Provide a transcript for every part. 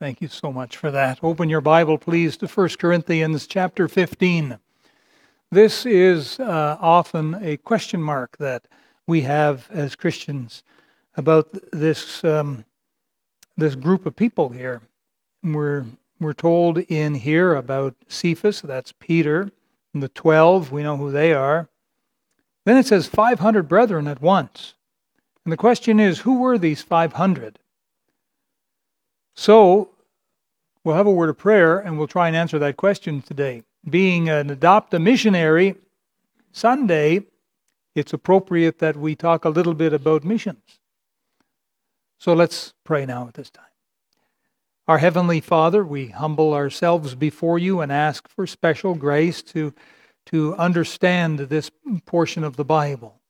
Thank you so much for that. Open your Bible, please, to 1 Corinthians chapter 15. This is uh, often a question mark that we have as Christians about this, um, this group of people here. We're, we're told in here about Cephas, that's Peter, and the 12, we know who they are. Then it says 500 brethren at once. And the question is, who were these 500? So, we'll have a word of prayer and we'll try and answer that question today. Being an adopt a missionary Sunday, it's appropriate that we talk a little bit about missions. So let's pray now at this time. Our Heavenly Father, we humble ourselves before you and ask for special grace to, to understand this portion of the Bible.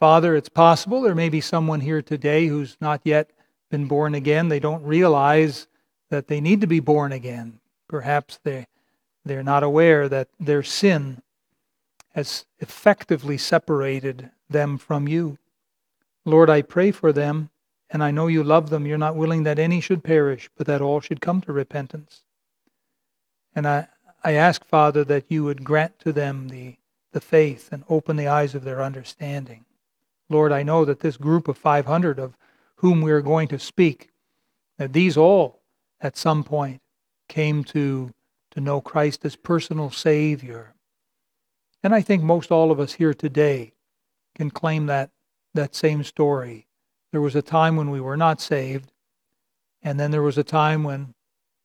Father, it's possible there may be someone here today who's not yet been born again, they don't realize that they need to be born again. Perhaps they, they're not aware that their sin has effectively separated them from you. Lord, I pray for them, and I know you love them. You're not willing that any should perish, but that all should come to repentance. And I, I ask, Father, that you would grant to them the, the faith and open the eyes of their understanding. Lord, I know that this group of 500 of whom we are going to speak, that these all at some point came to, to know Christ as personal Savior. And I think most all of us here today can claim that, that same story. There was a time when we were not saved, and then there was a time when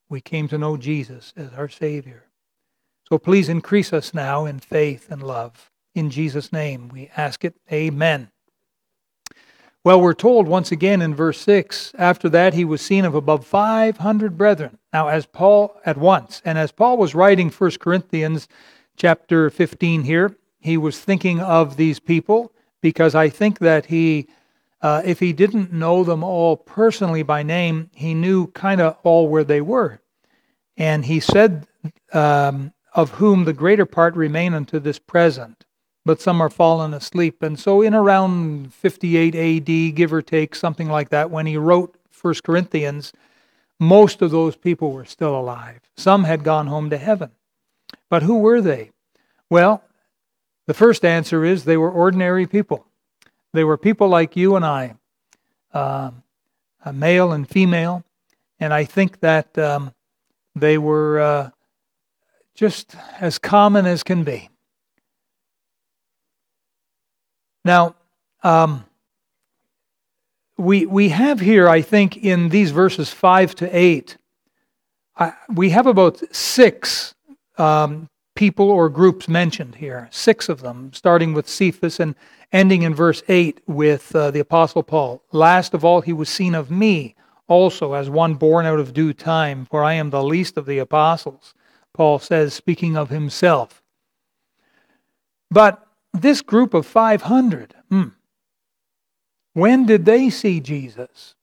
we came to know Jesus as our Savior. So please increase us now in faith and love. In Jesus' name we ask it. Amen. Well, we're told once again in verse 6 after that he was seen of above 500 brethren. Now, as Paul at once, and as Paul was writing 1 Corinthians chapter 15 here, he was thinking of these people because I think that he, uh, if he didn't know them all personally by name, he knew kind of all where they were. And he said, um, of whom the greater part remain unto this present but some are fallen asleep. And so, in around 58 AD, give or take, something like that, when he wrote 1 Corinthians, most of those people were still alive. Some had gone home to heaven. But who were they? Well, the first answer is they were ordinary people. They were people like you and I, uh, male and female. And I think that um, they were uh, just as common as can be. Now, um, we, we have here, I think, in these verses 5 to 8, we have about six um, people or groups mentioned here, six of them, starting with Cephas and ending in verse 8 with uh, the Apostle Paul. Last of all, he was seen of me also as one born out of due time, for I am the least of the apostles, Paul says, speaking of himself. But this group of 500, hmm, when did they see Jesus?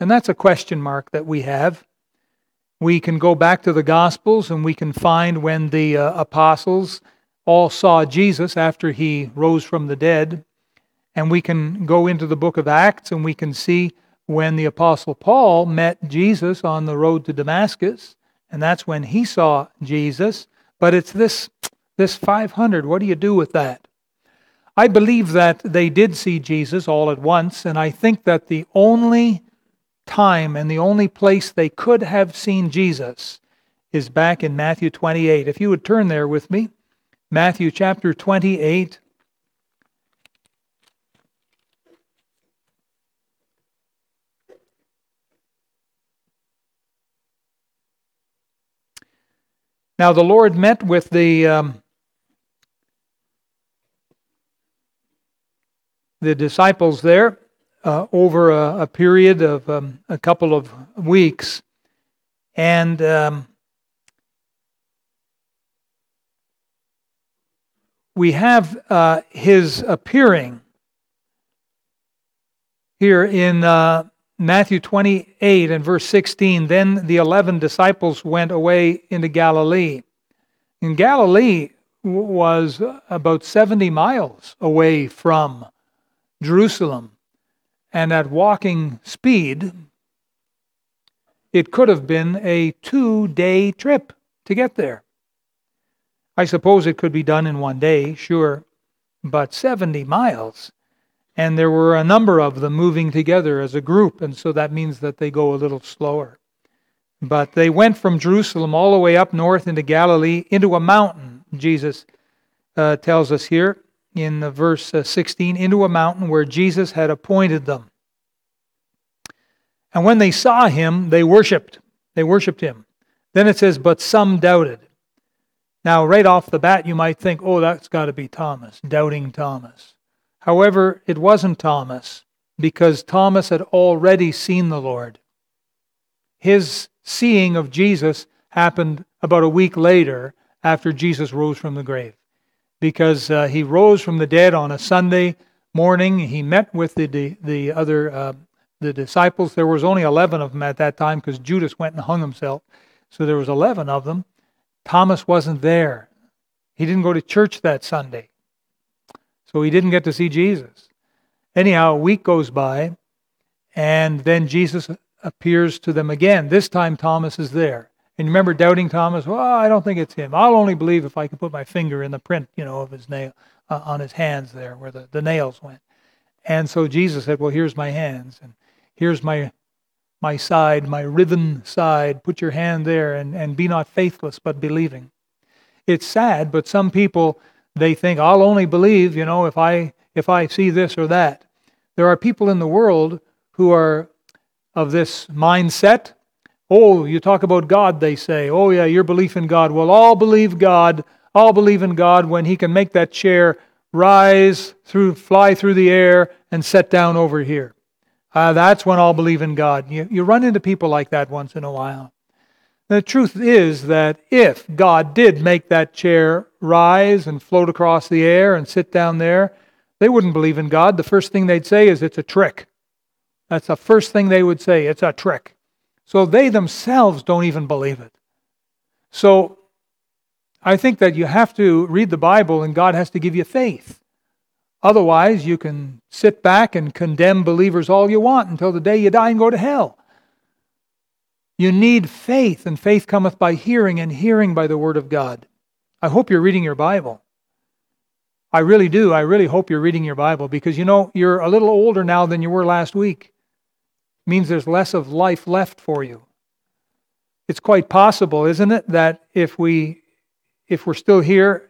And that's a question mark that we have. We can go back to the Gospels and we can find when the uh, apostles all saw Jesus after he rose from the dead. And we can go into the book of Acts and we can see when the apostle Paul met Jesus on the road to Damascus. And that's when he saw Jesus. But it's this, this 500. What do you do with that? I believe that they did see Jesus all at once, and I think that the only time and the only place they could have seen Jesus is back in Matthew 28. If you would turn there with me, Matthew chapter 28. Now, the Lord met with the um, the disciples there uh, over a, a, period of um, a couple of weeks. And um, we have uh, his appearing here in uh, Matthew 28 and verse 16. Then the 11 disciples went away into Galilee. And Galilee was about 70 miles away from Jerusalem. And at walking speed, it could have been a two day trip to get there. I suppose it could be done in one day, sure, but 70 miles. And there were a number of them moving together as a group, and so that means that they go a little slower. But they went from Jerusalem all the way up north into Galilee into a mountain, Jesus uh, tells us here in verse uh, 16, into a mountain where Jesus had appointed them. And when they saw him, they worshiped. They worshiped him. Then it says, but some doubted. Now, right off the bat, you might think, oh, that's got to be Thomas, doubting Thomas. However, it wasn't Thomas, because Thomas had already seen the Lord. His seeing of Jesus happened about a week later after Jesus rose from the grave, because uh, he rose from the dead on a Sunday morning. He met with the, the, the other uh, the disciples. There was only 11 of them at that time because Judas went and hung himself. So there was 11 of them. Thomas wasn't there. He didn't go to church that Sunday. So he didn't get to see Jesus. Anyhow, a week goes by, and then Jesus appears to them again. This time Thomas is there. And remember doubting Thomas? Well, I don't think it's him. I'll only believe if I can put my finger in the print, you know, of his nail uh, on his hands there where the, the nails went. And so Jesus said, Well, here's my hands, and here's my my side, my riven side. Put your hand there and, and be not faithless, but believing. It's sad, but some people they think I'll only believe, you know, if I if I see this or that. There are people in the world who are of this mindset. Oh, you talk about God, they say. Oh, yeah, your belief in God. Well, all believe God. All believe in God when He can make that chair rise through, fly through the air, and set down over here. Uh, that's when I'll believe in God. You, you run into people like that once in a while. The truth is that if God did make that chair rise and float across the air and sit down there, they wouldn't believe in God. The first thing they'd say is it's a trick. That's the first thing they would say. It's a trick. So they themselves don't even believe it. So I think that you have to read the Bible and God has to give you faith. Otherwise, you can sit back and condemn believers all you want until the day you die and go to hell. You need faith, and faith cometh by hearing, and hearing by the Word of God. I hope you're reading your Bible. I really do. I really hope you're reading your Bible because you know, you're a little older now than you were last week. Means there's less of life left for you. It's quite possible, isn't it, that if we if we're still here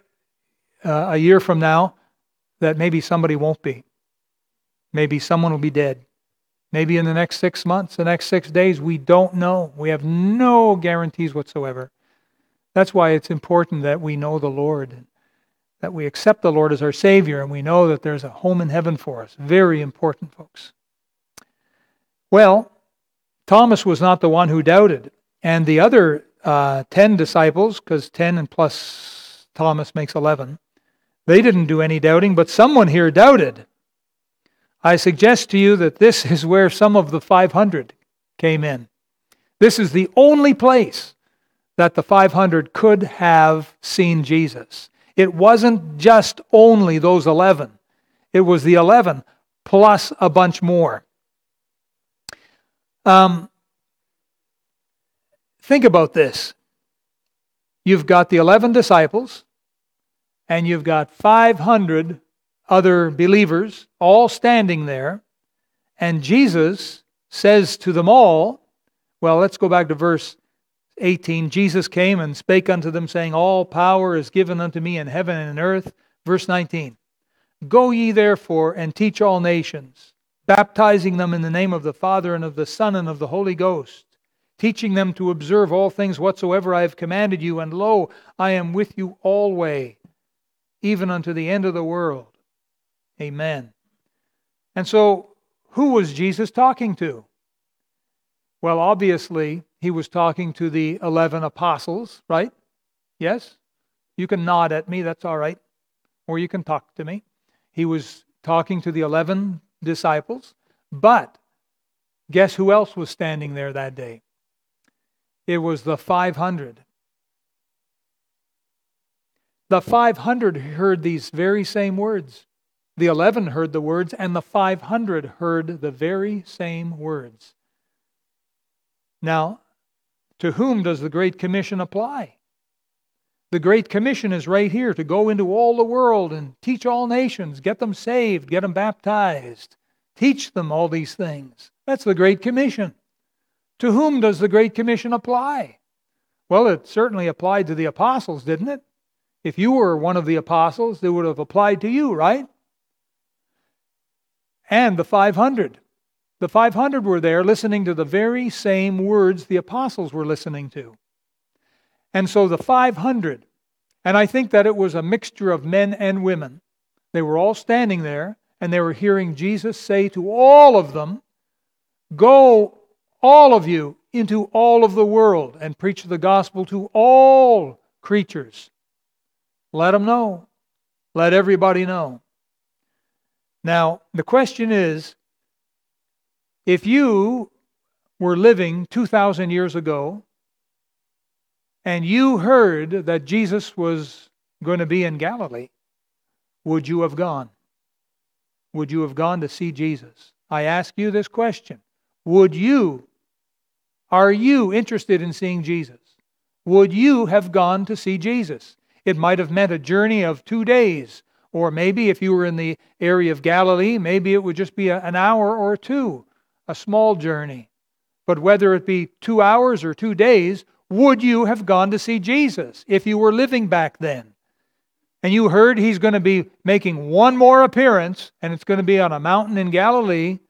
uh, a year from now, that maybe somebody won't be. Maybe someone will be dead. Maybe in the next six months, the next six days, we don't know. We have no guarantees whatsoever. That's why it's important that we know the Lord, that we accept the Lord as our Savior, and we know that there's a home in heaven for us. Very important, folks. Well, Thomas was not the one who doubted. And the other uh, 10 disciples, because 10 and plus Thomas makes 11, they didn't do any doubting, but someone here doubted. I suggest to you that this is where some of the 500 came in. This is the only place that the 500 could have seen Jesus. It wasn't just only those 11, it was the 11 plus a bunch more. Um, think about this. You've got the 11 disciples, and you've got 500 other believers all standing there, and Jesus says to them all, well, let's go back to verse 18. Jesus came and spake unto them, saying, All power is given unto me in heaven and in earth. Verse 19 Go ye therefore and teach all nations, baptizing them in the name of the Father and of the Son and of the Holy Ghost, teaching them to observe all things whatsoever I have commanded you. And lo, I am with you always even unto the end of the world. Amen. And so, who was Jesus talking to? Well, obviously, he was talking to the 11 apostles, right? Yes? You can nod at me, that's all right. Or you can talk to me. He was talking to the 11 disciples. But guess who else was standing there that day? It was the 500. The 500 heard these very same words. The 11 heard the words, and the 500 heard the very same words. Now, To whom does the Great Commission apply? The Great Commission is right here to go into all the world and teach all nations, get them saved, get them baptized, teach them all these things. That's the Great Commission. To whom does the Great Commission apply? Well, it certainly applied to the apostles, didn't it? If you were one of the apostles, it would have applied to you, right? And the 500. The 500 were there listening to the very same words the apostles were listening to. And so the 500, and I think that it was a mixture of men and women, they were all standing there and they were hearing Jesus say to all of them, Go, all of you, into all of the world and preach the gospel to all creatures. Let them know. Let everybody know. Now, the question is if you were living 2,000 years ago and you heard that Jesus was going to be in Galilee, would you have gone? Would you have gone to see Jesus? I ask you this question. Would you, are you interested in seeing Jesus? Would you have gone to see Jesus? It might have meant a journey of two days, or maybe if you were in the area of Galilee, maybe it would just be a, an hour or two, a small journey. But whether it be two hours or two days, would you have gone to see Jesus if you were living back then? And you heard he's going to be making one more appearance, and it's going to be on a mountain in Galilee.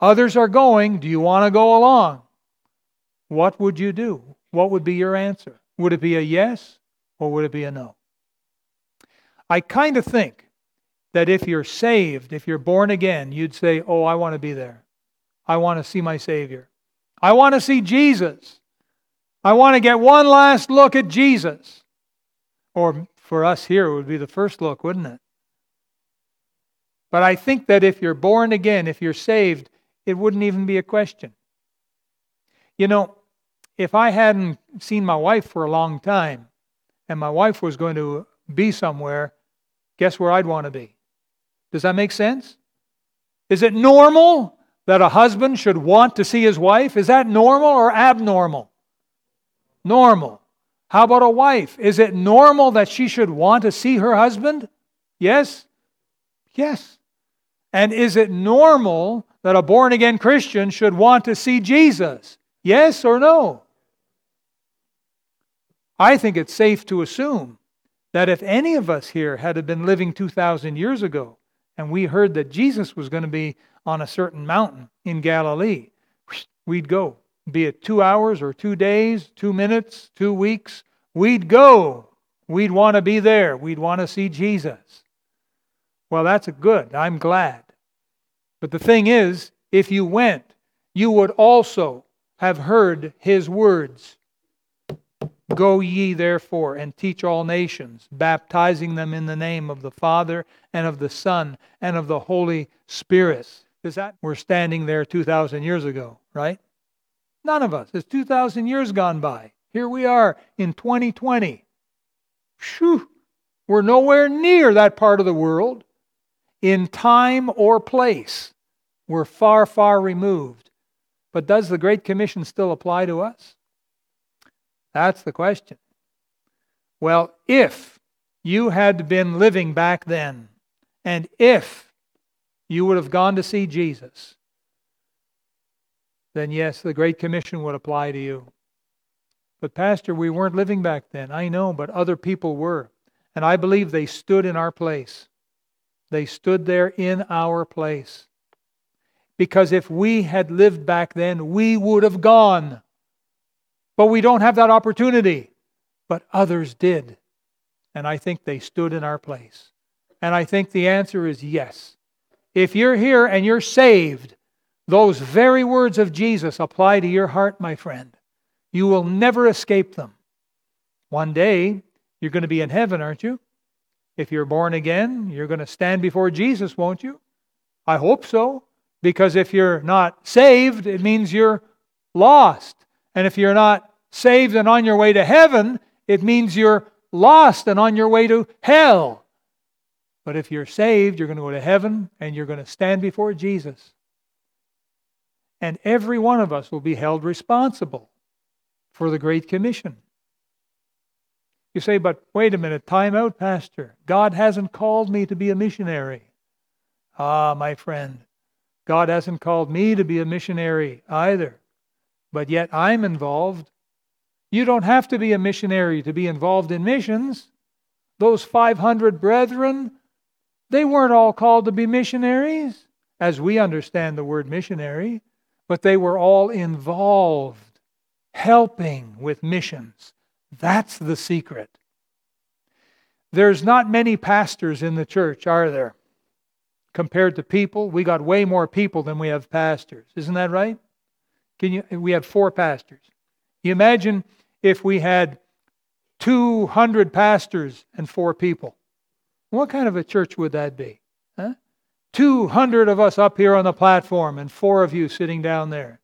Others are going. Do you want to go along? What would you do? What would be your answer? Would it be a yes or would it be a no? I kind of think that if you're saved, if you're born again, you'd say, Oh, I want to be there. I want to see my Savior. I want to see Jesus. I want to get one last look at Jesus. Or for us here, it would be the first look, wouldn't it? But I think that if you're born again, if you're saved, it wouldn't even be a question. You know, if I hadn't seen my wife for a long time and my wife was going to be somewhere, guess where I'd want to be? Does that make sense? Is it normal that a husband should want to see his wife? Is that normal or abnormal? Normal. How about a wife? Is it normal that she should want to see her husband? Yes? Yes. And is it normal that a born again Christian should want to see Jesus? Yes or no? I think it's safe to assume that if any of us here had been living 2,000 years ago and we heard that Jesus was going to be on a certain mountain in Galilee, we'd go. Be it two hours or two days, two minutes, two weeks, we'd go. We'd want to be there. We'd want to see Jesus. Well, that's good. I'm glad. But the thing is, if you went, you would also have heard his words. Go ye therefore and teach all nations, baptizing them in the name of the Father and of the Son and of the Holy Spirit. Is that we're standing there 2,000 years ago, right? None of us. It's 2,000 years gone by. Here we are in 2020. Shoo! We're nowhere near that part of the world in time or place. We're far, far removed. But does the Great Commission still apply to us? That's the question. Well, if you had been living back then, and if you would have gone to see Jesus, then yes, the Great Commission would apply to you. But, Pastor, we weren't living back then. I know, but other people were. And I believe they stood in our place. They stood there in our place. Because if we had lived back then, we would have gone. But we don't have that opportunity. But others did. And I think they stood in our place. And I think the answer is yes. If you're here and you're saved, those very words of Jesus apply to your heart, my friend. You will never escape them. One day, you're going to be in heaven, aren't you? If you're born again, you're going to stand before Jesus, won't you? I hope so. Because if you're not saved, it means you're lost. And if you're not saved and on your way to heaven, it means you're lost and on your way to hell. But if you're saved, you're going to go to heaven and you're going to stand before Jesus. And every one of us will be held responsible for the Great Commission. You say, but wait a minute, time out, Pastor. God hasn't called me to be a missionary. Ah, my friend, God hasn't called me to be a missionary either. But yet I'm involved. You don't have to be a missionary to be involved in missions. Those 500 brethren, they weren't all called to be missionaries, as we understand the word missionary, but they were all involved, helping with missions. That's the secret. There's not many pastors in the church, are there? Compared to people, we got way more people than we have pastors. Isn't that right? Can you we have four pastors. You imagine if we had 200 pastors and four people. What kind of a church would that be? Huh? 200 of us up here on the platform and four of you sitting down there.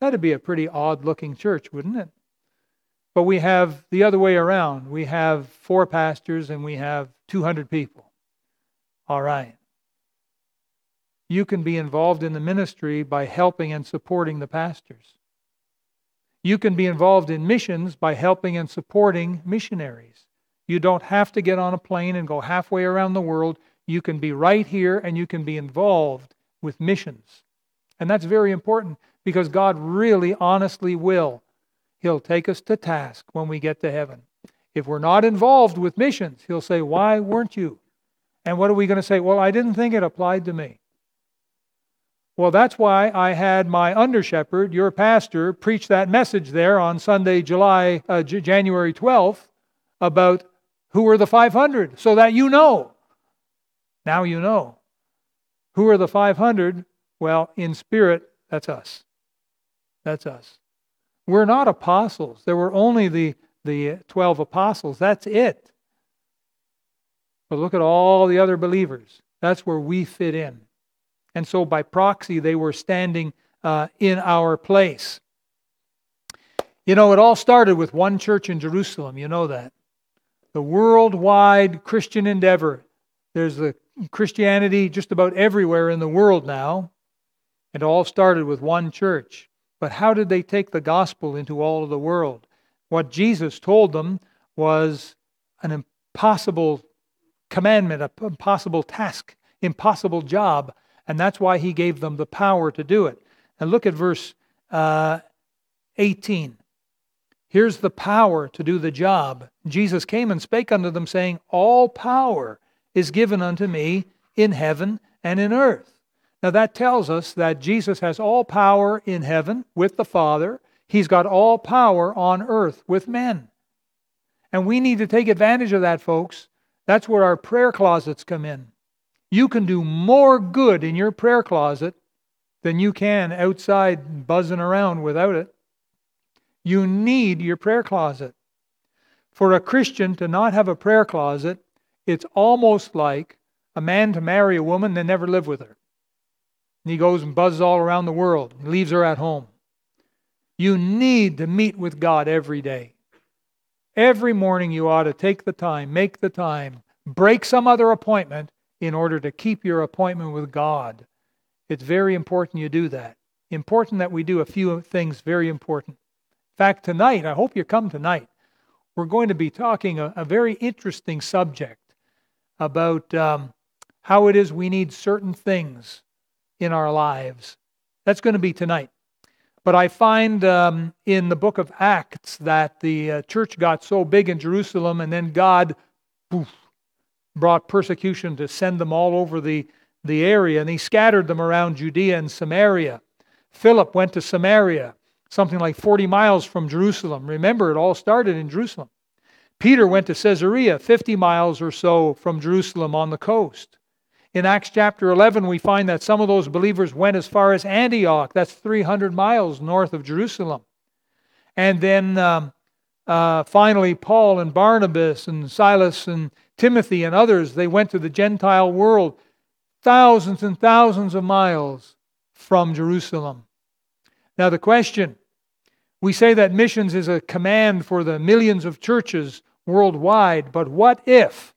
That'd be a pretty odd looking church, wouldn't it? But we have the other way around. We have four pastors and we have 200 people. All right. You can be involved in the ministry by helping and supporting the pastors. You can be involved in missions by helping and supporting missionaries. You don't have to get on a plane and go halfway around the world. You can be right here and you can be involved with missions. And that's very important because God really honestly will He'll take us to task when we get to heaven. If we're not involved with missions, He'll say, Why weren't you? And what are we going to say? Well, I didn't think it applied to me. Well, that's why I had my under shepherd, your pastor, preach that message there on Sunday, July, uh, J- January 12th, about who are the 500, so that you know. Now you know. Who are the 500? Well, in spirit, that's us. That's us. We're not apostles. There were only the, the 12 apostles. That's it. But look at all the other believers. That's where we fit in. And so by proxy, they were standing uh, in our place. You know, it all started with one church in Jerusalem. You know that. The worldwide Christian endeavor. There's the Christianity just about everywhere in the world now. and all started with one church. But how did they take the gospel into all of the world? What Jesus told them was an impossible commandment, an impossible task, impossible job, and that's why he gave them the power to do it. And look at verse uh, 18. Here's the power to do the job. Jesus came and spake unto them, saying, All power is given unto me in heaven and in earth. Now, that tells us that Jesus has all power in heaven with the Father, He's got all power on earth with men. And we need to take advantage of that, folks. That's where our prayer closets come in. You can do more good in your prayer closet than you can outside buzzing around without it. You need your prayer closet. For a Christian to not have a prayer closet, it's almost like a man to marry a woman and never live with her. And he goes and buzzes all around the world, and leaves her at home. You need to meet with God every day. Every morning you ought to take the time, make the time, break some other appointment in order to keep your appointment with God. It's very important you do that. Important that we do a few things very important. In fact, tonight, I hope you come tonight, we're going to be talking a, a very interesting subject about um, how it is we need certain things in our lives. That's going to be tonight. But I find um, in the book of Acts that the uh, church got so big in Jerusalem, and then God poof, brought persecution to send them all over the, the area, and He scattered them around Judea and Samaria. Philip went to Samaria, something like 40 miles from Jerusalem. Remember, it all started in Jerusalem. Peter went to Caesarea, 50 miles or so from Jerusalem on the coast. In Acts chapter 11, we find that some of those believers went as far as Antioch. That's 300 miles north of Jerusalem. And then um, uh, finally, Paul and Barnabas and Silas and Timothy and others, they went to the Gentile world, thousands and thousands of miles from Jerusalem. Now, the question we say that missions is a command for the millions of churches worldwide, but what if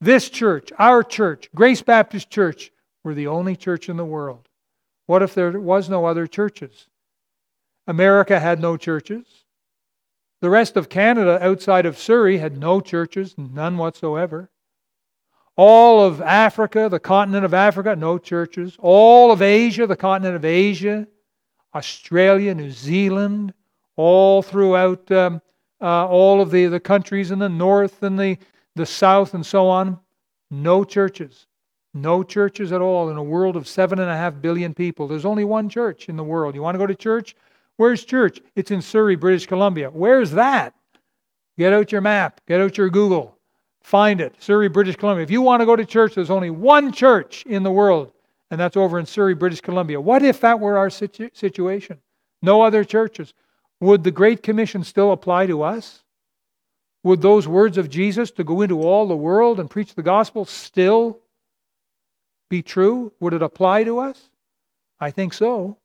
this church, our church, Grace Baptist Church, were the only church in the world. What if there was no other churches? America had no churches. The rest of Canada outside of Surrey had no churches, none whatsoever. All of Africa, the continent of Africa, no churches. All of Asia, the continent of Asia, Australia, New Zealand, all throughout um, uh, all of the, the countries in the north and the, the south and so on. No churches. No churches at all in a world of seven and a half billion people. There's only one church in the world. You want to go to church? Where's church? It's in Surrey, British Columbia. Where's that? Get out your map, get out your Google, find it. Surrey, British Columbia. If you want to go to church, there's only one church in the world, and that's over in Surrey, British Columbia. What if that were our situ- situation? No other churches. Would the Great Commission still apply to us? Would those words of Jesus to go into all the world and preach the gospel still be true? Would it apply to us? I think so.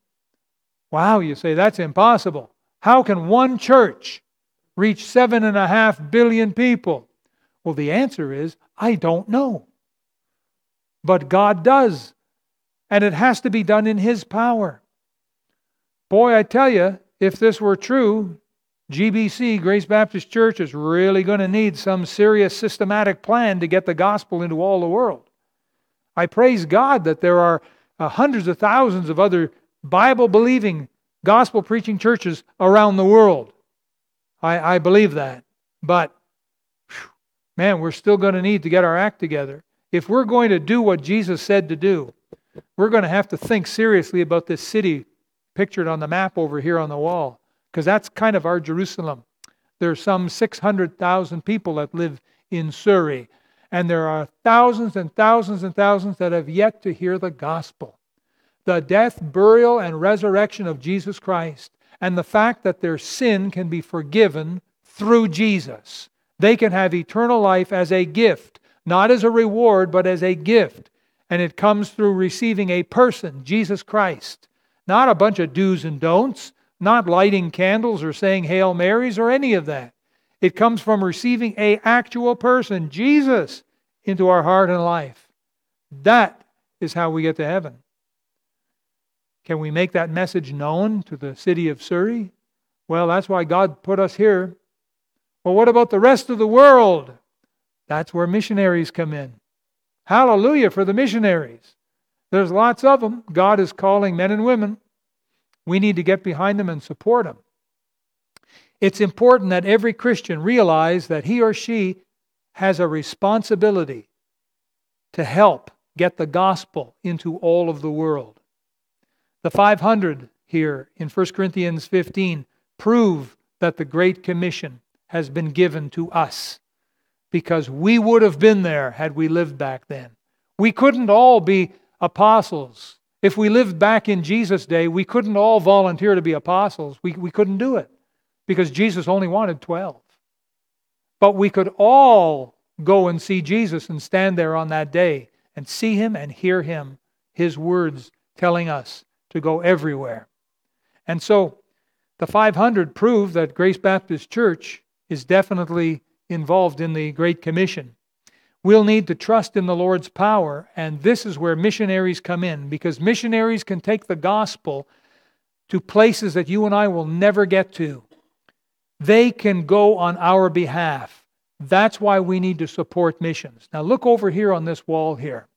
Wow, you say that's impossible. How can one church reach seven and a half billion people? Well, the answer is I don't know. But God does. And it has to be done in His power. Boy, I tell you, if this were true, GBC, Grace Baptist Church, is really going to need some serious systematic plan to get the gospel into all the world. I praise God that there are uh, hundreds of thousands of other Bible believing, gospel preaching churches around the world. I, I believe that. But, whew, man, we're still going to need to get our act together. If we're going to do what Jesus said to do, we're going to have to think seriously about this city pictured on the map over here on the wall, because that's kind of our Jerusalem. There's some 600,000 people that live in Surrey, and there are thousands and thousands and thousands that have yet to hear the gospel. The death, burial, and resurrection of Jesus Christ, and the fact that their sin can be forgiven through Jesus. They can have eternal life as a gift, not as a reward, but as a gift. And it comes through receiving a person, Jesus Christ. Not a bunch of do's and don'ts, not lighting candles or saying Hail Marys or any of that. It comes from receiving a actual person, Jesus, into our heart and life. That is how we get to heaven. Can we make that message known to the city of Surrey? Well, that's why God put us here. Well, what about the rest of the world? That's where missionaries come in. Hallelujah for the missionaries. There's lots of them. God is calling men and women. We need to get behind them and support them. It's important that every Christian realize that he or she has a responsibility to help get the gospel into all of the world. The 500 here in 1 Corinthians 15 prove that the Great Commission has been given to us because we would have been there had we lived back then. We couldn't all be apostles. If we lived back in Jesus' day, we couldn't all volunteer to be apostles. We, we couldn't do it because Jesus only wanted 12. But we could all go and see Jesus and stand there on that day and see him and hear him, his words telling us to go everywhere. And so the 500 prove that Grace Baptist Church is definitely involved in the Great Commission. We'll need to trust in the Lord's power, and this is where missionaries come in because missionaries can take the gospel to places that you and I will never get to. They can go on our behalf. That's why we need to support missions. Now, look over here on this wall here.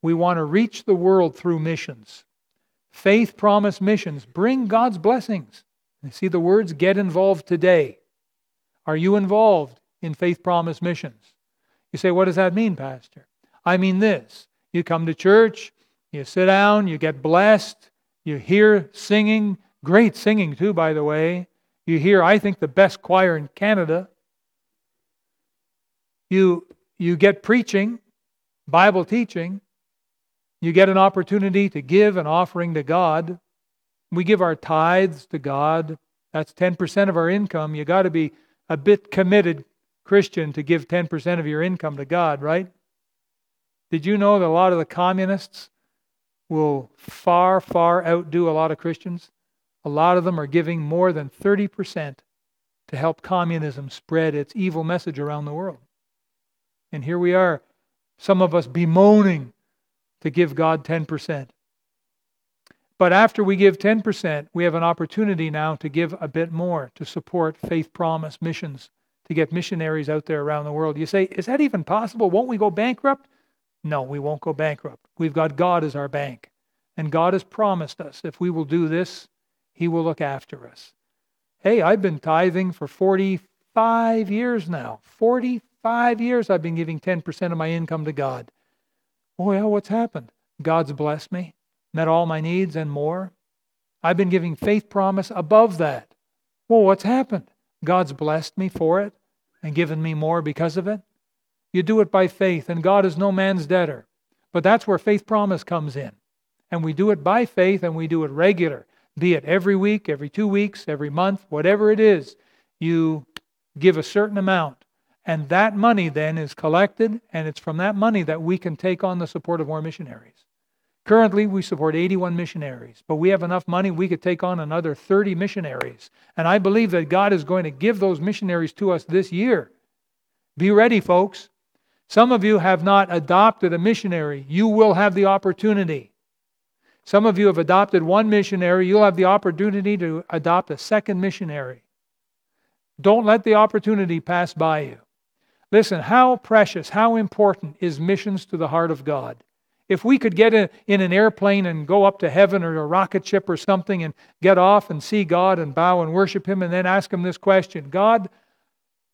We want to reach the world through missions. Faith promise missions bring God's blessings. You see the words get involved today. Are you involved in faith promise missions? You say, what does that mean, Pastor? I mean this. You come to church, you sit down, you get blessed, you hear singing, great singing too, by the way. You hear, I think, the best choir in Canada. You, you get preaching, Bible teaching. You get an opportunity to give an offering to God. We give our tithes to God. That's 10% of our income. You got to be a bit committed Christian to give 10% of your income to God, right? Did you know that a lot of the communists will far, far outdo a lot of Christians? A lot of them are giving more than 30% to help communism spread its evil message around the world. And here we are, some of us bemoaning to give God 10%. But after we give 10%, we have an opportunity now to give a bit more to support Faith Promise missions, to get missionaries out there around the world. You say, is that even possible? Won't we go bankrupt? No, we won't go bankrupt. We've got God as our bank. And God has promised us if we will do this, He will look after us. Hey, I've been tithing for 45 years now. 45 years I've been giving 10% of my income to God. Oh, well, what's happened? God's blessed me met all my needs and more. I've been giving faith promise above that. Well, what's happened? God's blessed me for it and given me more because of it. You do it by faith, and God is no man's debtor. But that's where faith promise comes in. And we do it by faith and we do it regular, be it every week, every two weeks, every month, whatever it is. You give a certain amount. And that money then is collected, and it's from that money that we can take on the support of more missionaries. Currently, we support 81 missionaries, but we have enough money we could take on another 30 missionaries. And I believe that God is going to give those missionaries to us this year. Be ready, folks. Some of you have not adopted a missionary. You will have the opportunity. Some of you have adopted one missionary. You'll have the opportunity to adopt a second missionary. Don't let the opportunity pass by you. Listen, how precious, how important is missions to the heart of God? If we could get in, in an airplane and go up to heaven or a rocket ship or something and get off and see God and bow and worship Him and then ask Him this question God,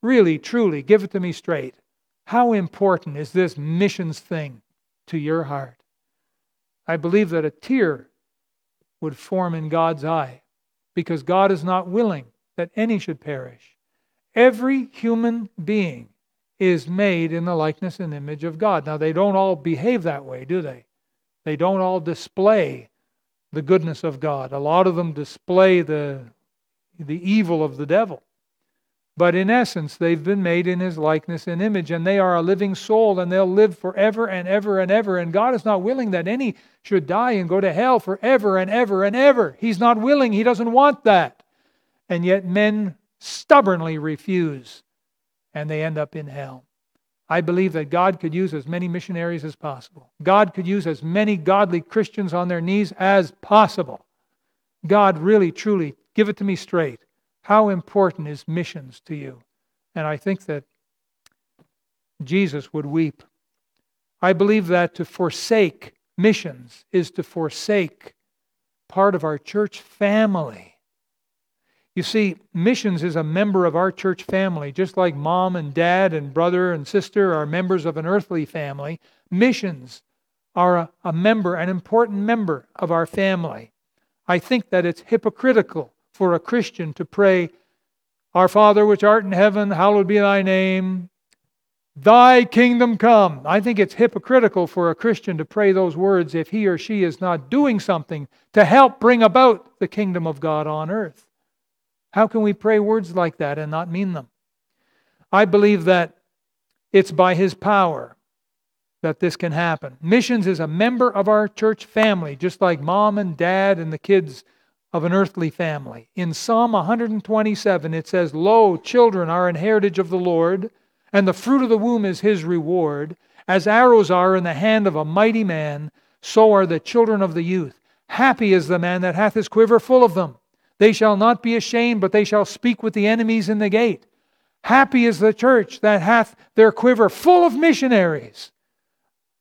really, truly, give it to me straight. How important is this missions thing to your heart? I believe that a tear would form in God's eye because God is not willing that any should perish. Every human being is made in the likeness and image of God. Now, they don't all behave that way, do they? They don't all display the goodness of God. A lot of them display the, the evil of the devil. But in essence, they've been made in his likeness and image, and they are a living soul, and they'll live forever and ever and ever. And God is not willing that any should die and go to hell forever and ever and ever. He's not willing, He doesn't want that. And yet men stubbornly refuse and they end up in hell. I believe that God could use as many missionaries as possible. God could use as many godly Christians on their knees as possible. God, really, truly, give it to me straight. How important is missions to you? And I think that Jesus would weep. I believe that to forsake missions is to forsake part of our church family. You see, missions is a member of our church family, just like mom and dad and brother and sister are members of an earthly family. Missions are a, a member, an important member of our family. I think that it's hypocritical for a Christian to pray, Our Father which art in heaven, hallowed be thy name, thy kingdom come. I think it's hypocritical for a Christian to pray those words if he or she is not doing something to help bring about the kingdom of God on earth. How can we pray words like that and not mean them? I believe that it's by His power that this can happen. Missions is a member of our church family, just like mom and dad and the kids of an earthly family. In Psalm 127, it says, Lo, children are an heritage of the Lord, and the fruit of the womb is his reward. As arrows are in the hand of a mighty man, so are the children of the youth. Happy is the man that hath his quiver full of them. They shall not be ashamed, but they shall speak with the enemies in the gate. Happy is the church that hath their quiver full of missionaries.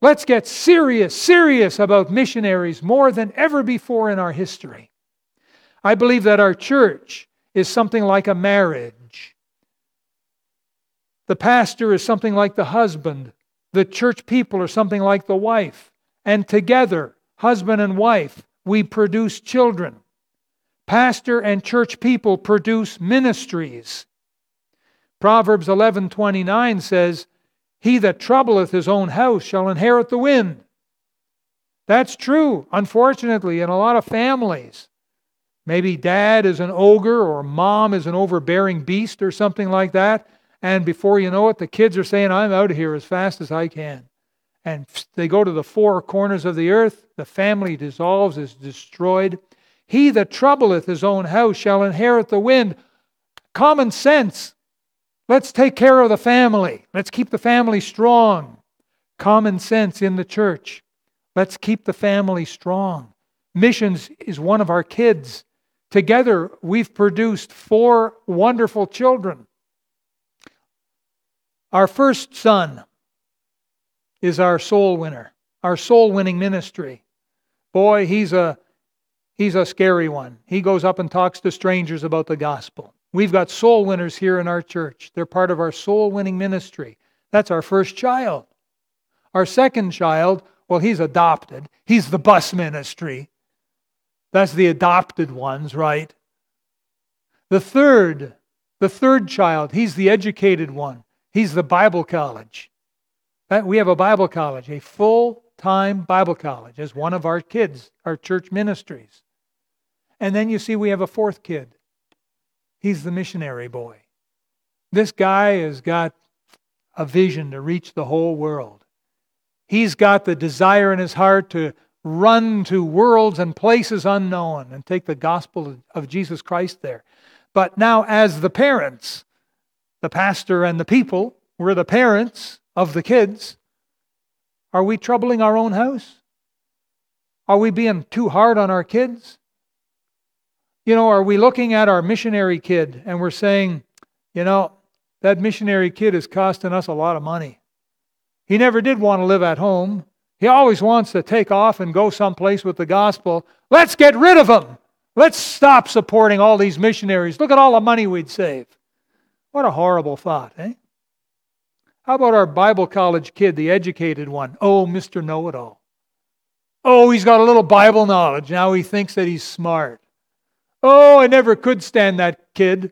Let's get serious, serious about missionaries more than ever before in our history. I believe that our church is something like a marriage. The pastor is something like the husband. The church people are something like the wife. And together, husband and wife, we produce children. Pastor and church people produce ministries. Proverbs 11:29 says, "He that troubleth his own house shall inherit the wind." That's true, unfortunately, in a lot of families. Maybe dad is an ogre or mom is an overbearing beast or something like that. And before you know it, the kids are saying, I'm out of here as fast as I can. And they go to the four corners of the earth. The family dissolves, is destroyed. He that troubleth his own house shall inherit the wind. Common sense. Let's take care of the family. Let's keep the family strong. Common sense in the church. Let's keep the family strong. Missions is one of our kids. Together, we've produced four wonderful children. Our first son is our soul winner, our soul winning ministry. Boy, he's a he's a scary one. He goes up and talks to strangers about the gospel. We've got soul winners here in our church. They're part of our soul winning ministry. That's our first child. Our second child, well, he's adopted. He's the bus ministry. That's the adopted ones, right? The third, the third child, he's the educated one. He's the Bible college. We have a Bible college, a full time Bible college, as one of our kids, our church ministries. And then you see we have a fourth kid. He's the missionary boy. This guy has got a vision to reach the whole world. He's got the desire in his heart to run to worlds and places unknown and take the gospel of Jesus Christ there. But now, as the parents, the pastor and the people, we're the parents of the kids. Are we troubling our own house? Are we being too hard on our kids? You know, are we looking at our missionary kid and we're saying, you know, that missionary kid is costing us a lot of money. He never did want to live at home. He always wants to take off and go someplace with the gospel. Let's get rid of him. Let's stop supporting all these missionaries. Look at all the money we'd save. What a horrible thought, eh? How about our Bible college kid, the educated one? Oh, Mr. Know It All. Oh, he's got a little Bible knowledge. Now he thinks that he's smart. Oh, I never could stand that kid.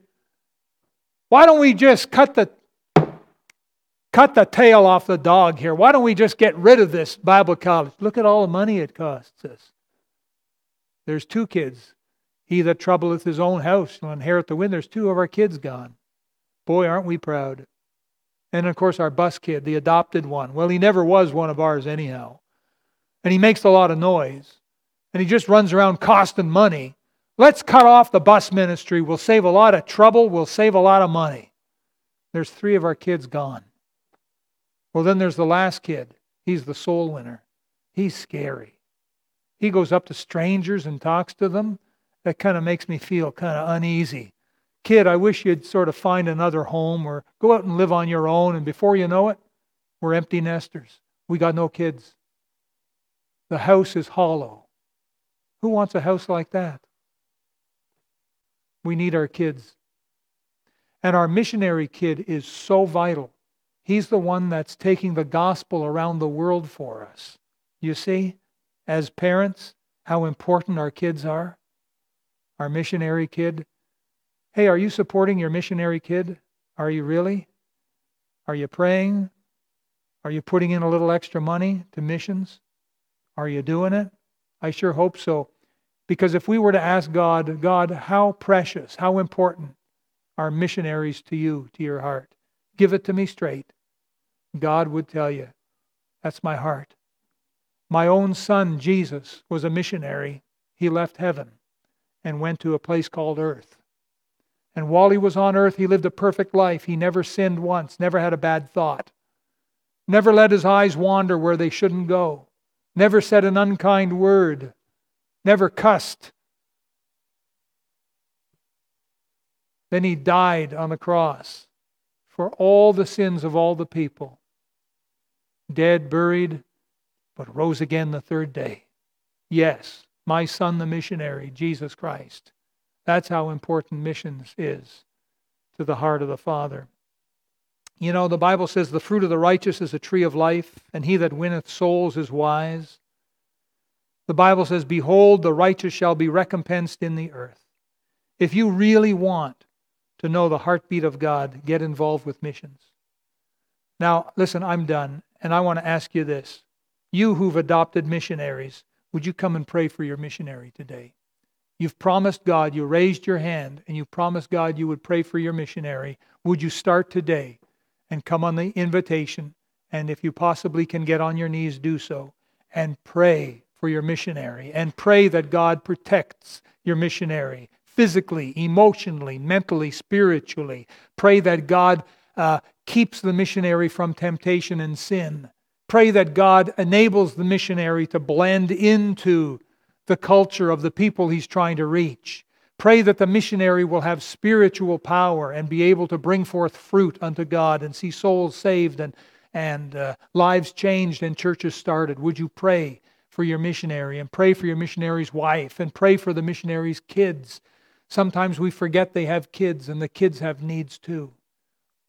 Why don't we just cut the cut the tail off the dog here? Why don't we just get rid of this Bible college? Look at all the money it costs us. There's two kids. He that troubleth his own house will inherit the wind. There's two of our kids gone. Boy, aren't we proud. And of course, our bus kid, the adopted one. Well, he never was one of ours, anyhow. And he makes a lot of noise. And he just runs around costing money. Let's cut off the bus ministry. We'll save a lot of trouble. We'll save a lot of money. There's three of our kids gone. Well, then there's the last kid. He's the soul winner. He's scary. He goes up to strangers and talks to them. That kind of makes me feel kind of uneasy. Kid, I wish you'd sort of find another home or go out and live on your own. And before you know it, we're empty nesters. We got no kids. The house is hollow. Who wants a house like that? We need our kids. And our missionary kid is so vital. He's the one that's taking the gospel around the world for us. You see, as parents, how important our kids are. Our missionary kid. Hey, are you supporting your missionary kid? Are you really? Are you praying? Are you putting in a little extra money to missions? Are you doing it? I sure hope so. Because if we were to ask God, God, how precious, how important are missionaries to you, to your heart? Give it to me straight. God would tell you, that's my heart. My own son, Jesus, was a missionary. He left heaven and went to a place called earth. And while he was on earth, he lived a perfect life. He never sinned once, never had a bad thought, never let his eyes wander where they shouldn't go, never said an unkind word, never cussed. Then he died on the cross for all the sins of all the people. Dead, buried, but rose again the third day. Yes, my son, the missionary, Jesus Christ. That's how important missions is to the heart of the Father. You know, the Bible says the fruit of the righteous is a tree of life, and he that winneth souls is wise. The Bible says, Behold, the righteous shall be recompensed in the earth. If you really want to know the heartbeat of God, get involved with missions. Now, listen, I'm done, and I want to ask you this. You who've adopted missionaries, would you come and pray for your missionary today? You've promised God, you raised your hand, and you promised God you would pray for your missionary. Would you start today and come on the invitation? And if you possibly can get on your knees, do so and pray for your missionary and pray that God protects your missionary physically, emotionally, mentally, spiritually. Pray that God uh, keeps the missionary from temptation and sin. Pray that God enables the missionary to blend into the culture of the people he's trying to reach. Pray that the missionary will have spiritual power and be able to bring forth fruit unto God and see souls saved and, and uh, lives changed and churches started. Would you pray for your missionary and pray for your missionary's wife and pray for the missionary's kids? Sometimes we forget they have kids and the kids have needs too.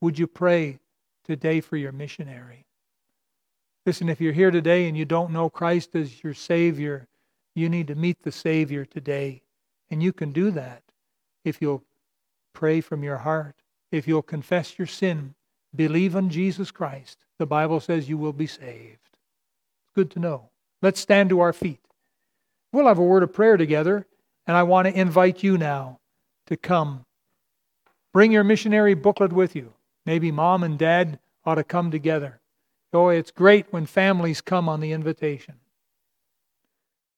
Would you pray today for your missionary? Listen, if you're here today and you don't know Christ as your Savior, you need to meet the Savior today. And you can do that if you'll pray from your heart, if you'll confess your sin, believe on Jesus Christ. The Bible says you will be saved. Good to know. Let's stand to our feet. We'll have a word of prayer together, and I want to invite you now to come. Bring your missionary booklet with you. Maybe mom and dad ought to come together. Oh, it's great when families come on the invitation.